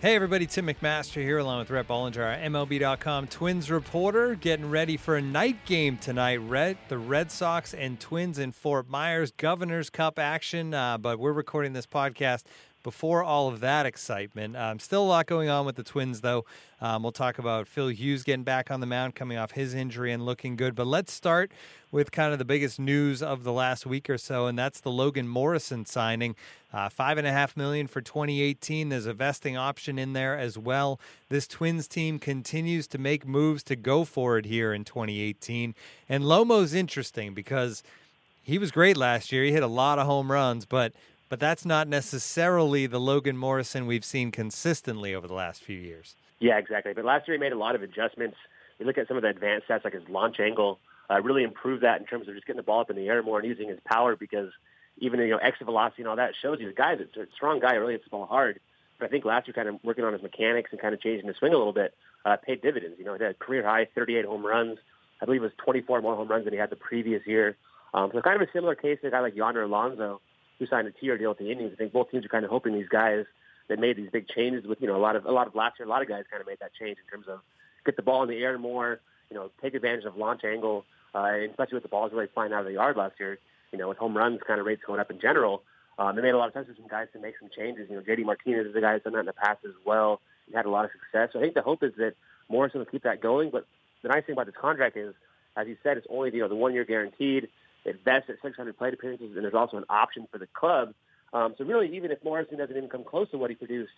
Hey everybody, Tim McMaster here along with Rhett Bollinger, our MLB.com Twins reporter, getting ready for a night game tonight. Rhett, the Red Sox and Twins in Fort Myers, Governor's Cup action. Uh, but we're recording this podcast before all of that excitement. Um, still a lot going on with the Twins, though. Um, we'll talk about Phil Hughes getting back on the mound, coming off his injury and looking good. But let's start with kind of the biggest news of the last week or so, and that's the Logan Morrison signing. Uh, five and a half million for 2018. There's a vesting option in there as well. This Twins team continues to make moves to go for it here in 2018. And Lomo's interesting because he was great last year. He hit a lot of home runs, but but that's not necessarily the Logan Morrison we've seen consistently over the last few years. Yeah, exactly. But last year he made a lot of adjustments. You look at some of the advanced stats like his launch angle, uh, really improved that in terms of just getting the ball up in the air more and using his power because even you know exit velocity and all that shows you the guy's a strong guy, really hits the ball hard. But I think last year kind of working on his mechanics and kind of changing his swing a little bit uh, paid dividends. You know, he had a career high 38 home runs. I believe it was 24 more home runs than he had the previous year. Um, so kind of a similar case to a guy like Yonder Alonso, who signed a two-year deal with the Indians. I think both teams are kind of hoping these guys that made these big changes with, you know, a lot of a lot of last year, a lot of guys kind of made that change in terms of get the ball in the air more, you know, take advantage of launch angle, uh, especially with the balls really flying out of the yard last year. You know, with home runs kind of rates going up in general, um, they made a lot of sense for some guys to make some changes. You know, JD Martinez is a guy who's done that in the past as well. He had a lot of success. So I think the hope is that Morrison will keep that going. But the nice thing about this contract is, as you said, it's only you know the one year guaranteed. It vests at 600 plate appearances, and there's also an option for the club. Um, so really, even if Morrison doesn't even come close to what he produced,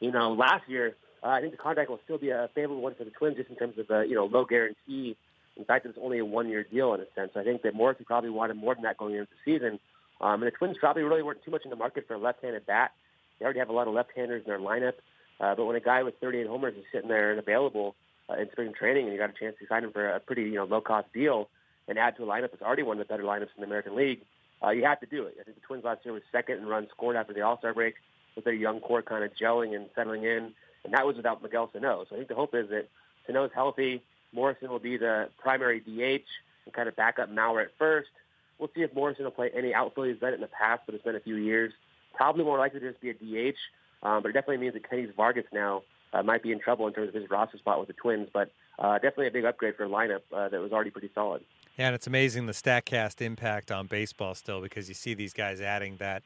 you know, last year, uh, I think the contract will still be a favorable one for the Twins, just in terms of the you know low guarantee. In fact, it's only a one-year deal in a sense. I think that Morrison probably wanted more than that going into the season. Um, and the Twins probably really weren't too much in the market for a left-handed bat. They already have a lot of left-handers in their lineup. Uh, but when a guy with 38 homers is sitting there and available uh, in spring training, and you got a chance to sign him for a pretty you know low-cost deal, and add to a lineup that's already one of the better lineups in the American League, uh, you have to do it. I think the Twins last year was second in runs scored after the All-Star break, with their young core kind of gelling and settling in, and that was without Miguel Sano. So I think the hope is that Sano's healthy. Morrison will be the primary DH and kind of back up Mauer at first. We'll see if Morrison will play any outfield. He's done it in the past, but it's been a few years. Probably more likely to just be a DH, um, but it definitely means that Kenny Vargas now uh, might be in trouble in terms of his roster spot with the Twins. But uh, definitely a big upgrade for a lineup uh, that was already pretty solid. Yeah, and it's amazing the Statcast impact on baseball still because you see these guys adding that,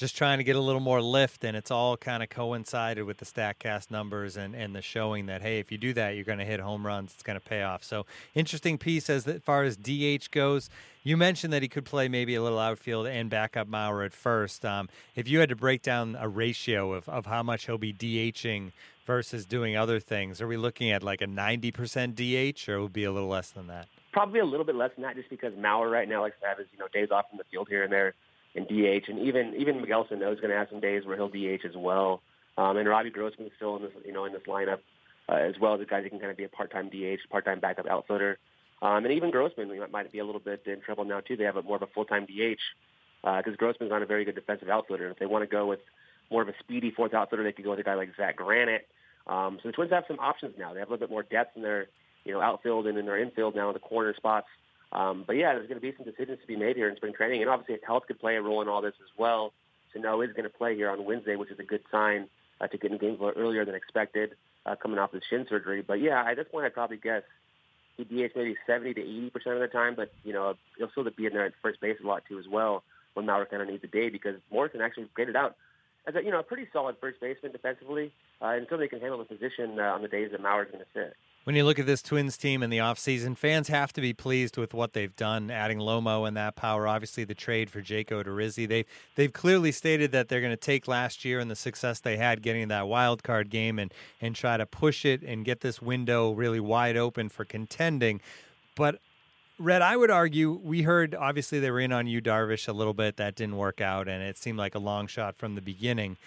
just trying to get a little more lift, and it's all kind of coincided with the Statcast numbers and, and the showing that hey, if you do that, you're going to hit home runs. It's going to pay off. So interesting piece as far as DH goes. You mentioned that he could play maybe a little outfield and backup Mauer at first. Um, if you had to break down a ratio of, of how much he'll be DHing versus doing other things, are we looking at like a 90% DH or it would be a little less than that? probably a little bit less than that, just because Mauer right now likes to have his you know days off from the field here and there in DH, and even even Miguel Sano is going to have some days where he'll DH as well. Um, and Robbie Grossman is still in this you know in this lineup uh, as well as a guy that can kind of be a part-time DH, part-time backup outfielder. Um, and even Grossman might, might be a little bit in trouble now too. They have a, more of a full-time DH because uh, Grossman's not a very good defensive outfielder. And if they want to go with more of a speedy fourth outfielder, they could go with a guy like Zach Granite. Um, so the Twins have some options now. They have a little bit more depth in their you know, outfield and in their infield now in the corner spots. Um, but yeah, there's going to be some decisions to be made here in spring training, and obviously health could play a role in all this as well. Sano is going to play here on Wednesday, which is a good sign uh, to get in games earlier than expected, uh, coming off his shin surgery. But yeah, at this point, I'd probably guess he DH maybe 70 to 80 percent of the time, but you know he'll still be in there at first base a lot too as well when Mauer kind of needs a day because Morrison actually graded out as a you know a pretty solid first baseman defensively uh, until they can handle the position uh, on the days that Mauer's going to sit. When you look at this Twins team in the offseason, fans have to be pleased with what they've done, adding Lomo and that power. Obviously, the trade for Jake Odorizzi. They've, they've clearly stated that they're going to take last year and the success they had getting that wild card game and, and try to push it and get this window really wide open for contending. But Rhett, I would argue we heard obviously they were in on Yu Darvish a little bit. That didn't work out, and it seemed like a long shot from the beginning.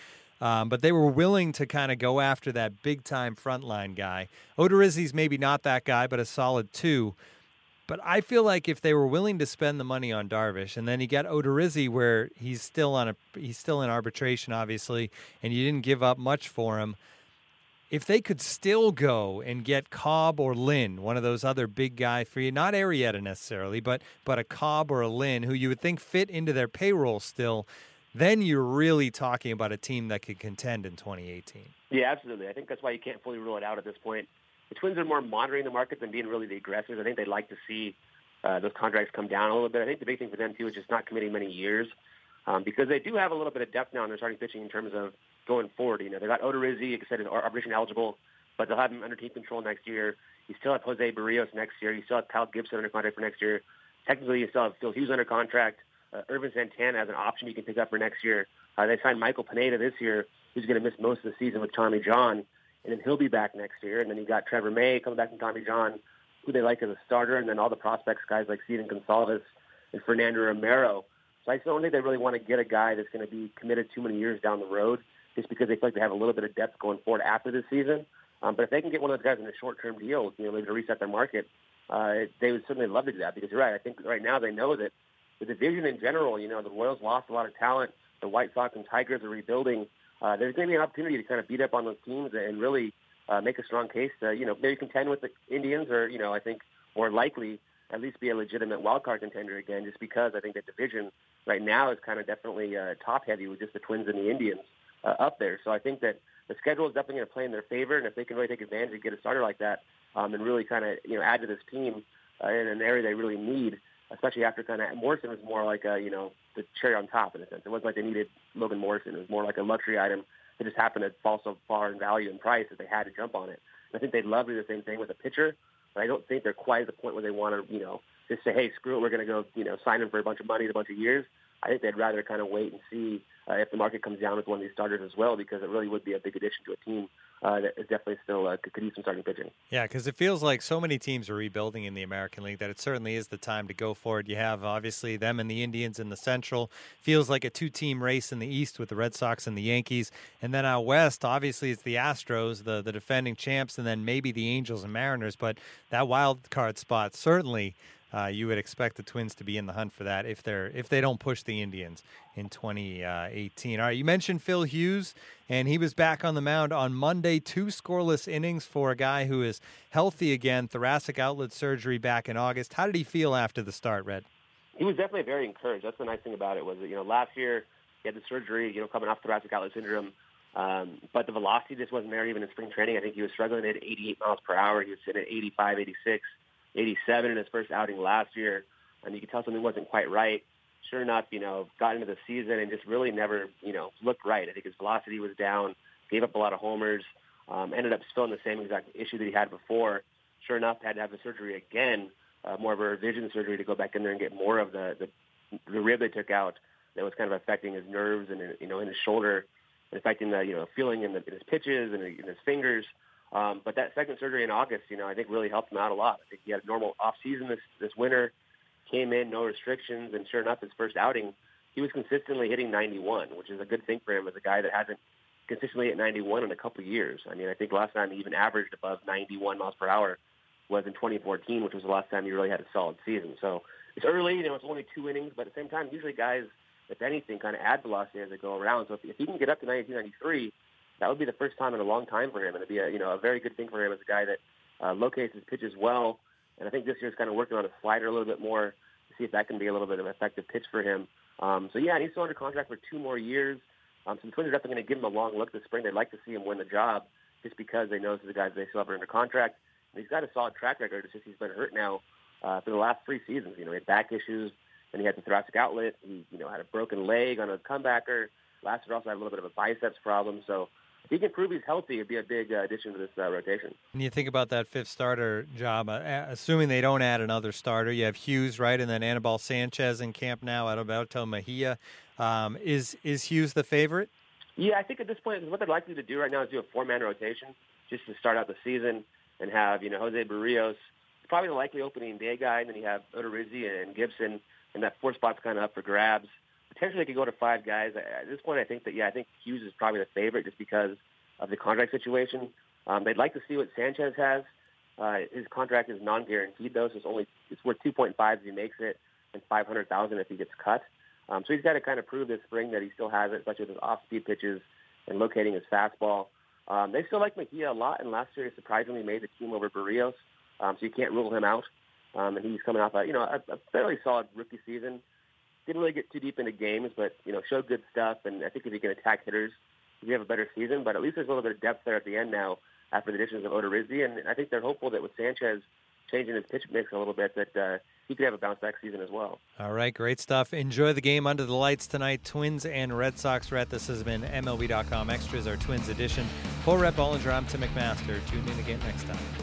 Um, but they were willing to kind of go after that big time frontline guy. Odorizzi's maybe not that guy, but a solid two. But I feel like if they were willing to spend the money on Darvish, and then you get Odorizzi, where he's still on a he's still in arbitration, obviously, and you didn't give up much for him. If they could still go and get Cobb or Lynn, one of those other big guy for you, not Arrieta necessarily, but but a Cobb or a Lynn who you would think fit into their payroll still, then you're really talking about a team that could contend in 2018. Yeah, absolutely. I think that's why you can't fully rule it out at this point. The Twins are more monitoring the market than being really the aggressors. I think they'd like to see uh, those contracts come down a little bit. I think the big thing for them too is just not committing many years um, because they do have a little bit of depth now in their starting pitching in terms of going forward. You know, they got Odorizzi, like I said, is arbitration eligible, but they'll have him under team control next year. You still have Jose Berrios next year. You still have Kyle Gibson under contract for next year. Technically, you still have Phil Hughes under contract uh, Ervin Santana as an option you can pick up for next year. Uh, they signed Michael Pineda this year, who's going to miss most of the season with Tommy John, and then he'll be back next year. And then you got Trevor May coming back from Tommy John, who they like as a starter, and then all the prospects, guys like Stephen Gonsalves and Fernando Romero. So I don't think they really want to get a guy that's going to be committed too many years down the road, just because they feel like they have a little bit of depth going forward after this season. Um, but if they can get one of those guys in a short-term deal, you know, maybe to reset their market, uh, they would certainly love to do that because you're right. I think right now they know that the division in general, you know, the Royals lost a lot of talent. The White Sox and Tigers are rebuilding. Uh, there's going to be an opportunity to kind of beat up on those teams and really uh, make a strong case to, you know, maybe contend with the Indians or, you know, I think more likely at least be a legitimate wild card contender again, just because I think that division right now is kind of definitely uh, top heavy with just the Twins and the Indians uh, up there. So I think that the schedule is definitely going to play in their favor, and if they can really take advantage and get a starter like that um, and really kind of you know add to this team uh, in an area they really need, especially after kind of Morrison was more like a you know the cherry on top in a sense. It wasn't like they needed Logan Morrison. It was more like a luxury item that just happened to fall so far in value and price that they had to jump on it. And I think they'd love to do the same thing with a pitcher, but I don't think they're quite at the point where they want to you know just say hey screw it we're going to go you know sign him for a bunch of money in a bunch of years. I think they'd rather kind of wait and see uh, if the market comes down with one of these starters as well, because it really would be a big addition to a team uh, that is definitely still uh, could, could use some starting pitching. Yeah, because it feels like so many teams are rebuilding in the American League that it certainly is the time to go for it. You have obviously them and the Indians in the Central. Feels like a two-team race in the East with the Red Sox and the Yankees, and then out west, obviously it's the Astros, the the defending champs, and then maybe the Angels and Mariners. But that wild card spot certainly uh, you would expect the Twins to be in the hunt for that if they're if they don't push the Indians in 2018. All right, you mentioned Phil Hughes, and he was back on the mound on Monday, two scoreless innings for a guy who is healthy again, thoracic outlet surgery back in August. How did he feel after the start, Rhett? He was definitely very encouraged. That's the nice thing about it was that you know last year he had the surgery, you know, coming off thoracic outlet syndrome. Um, but the velocity just wasn't there even in spring training. I think he was struggling at 88 miles per hour. He was sitting at 85, 86 87 in his first outing last year, and you could tell something wasn't quite right. Sure enough, you know, got into the season and just really never, you know, looked right. I think his velocity was down, gave up a lot of homers, um, ended up still in the same exact issue that he had before. Sure enough, had to have the surgery again, uh, more of a revision surgery to go back in there and get more of the, the the rib they took out that was kind of affecting his nerves and you know in his shoulder, and affecting the you know feeling in, the, in his pitches and in his fingers. Um, but that second surgery in August, you know, I think really helped him out a lot. I think he had a normal off season this this winter, came in no restrictions, and sure enough, his first outing, he was consistently hitting 91, which is a good thing for him as a guy that hasn't consistently hit 91 in a couple of years. I mean, I think last time he even averaged above 91 miles per hour was in 2014, which was the last time he really had a solid season. So it's early, you know, it's only two innings, but at the same time, usually guys, if anything, kind of add velocity as they go around. So if, if he can get up to 92, 93, that would be the first time in a long time for him, and it'd be a you know a very good thing for him as a guy that uh, locates his pitches well. And I think this year's kind of working on a slider a little bit more to see if that can be a little bit of an effective pitch for him. Um, so yeah, and he's still under contract for two more years. Um, so the Twins are definitely going to give him a long look this spring. They'd like to see him win the job just because they know the guys they still have under contract. And he's got a solid track record. It's just he's been hurt now uh, for the last three seasons. You know, he had back issues, and he had the thoracic outlet. He, you know, had a broken leg on a comebacker. Last year also had a little bit of a biceps problem. So he can prove he's healthy, it'd be a big uh, addition to this uh, rotation. When you think about that fifth starter job, uh, assuming they don't add another starter, you have Hughes, right, and then Anibal Sanchez in camp now, Alberto Mejia. Um, is is Hughes the favorite? Yeah, I think at this point, what they're likely to do right now is do a four-man rotation just to start out the season and have you know Jose Berrios, probably the likely opening day guy, and then you have Odorizzi and Gibson, and that four spot's kind of up for grabs. Potentially, they could go to five guys. At this point, I think that yeah, I think Hughes is probably the favorite just because of the contract situation. Um, they'd like to see what Sanchez has. Uh, his contract is non-guaranteed though, so it's only it's worth 2.5 if he makes it, and 500,000 if he gets cut. Um, so he's got to kind of prove this spring that he still has it, especially with his off-speed pitches and locating his fastball. Um, they still like Mejia a lot, and last year he surprisingly made the team over Berrios, um, so you can't rule him out. Um, and he's coming off a you know a, a fairly solid rookie season. Didn't really get too deep into games, but you know showed good stuff. And I think if he can attack hitters, he have a better season. But at least there's a little bit of depth there at the end now after the additions of Odorizzi, and I think they're hopeful that with Sanchez changing his pitch mix a little bit, that uh, he could have a bounce back season as well. All right, great stuff. Enjoy the game under the lights tonight. Twins and Red Sox. Rhett, this has been MLB.com Extras, our Twins edition. For Rhett Bollinger, I'm Tim McMaster. Tune in again next time.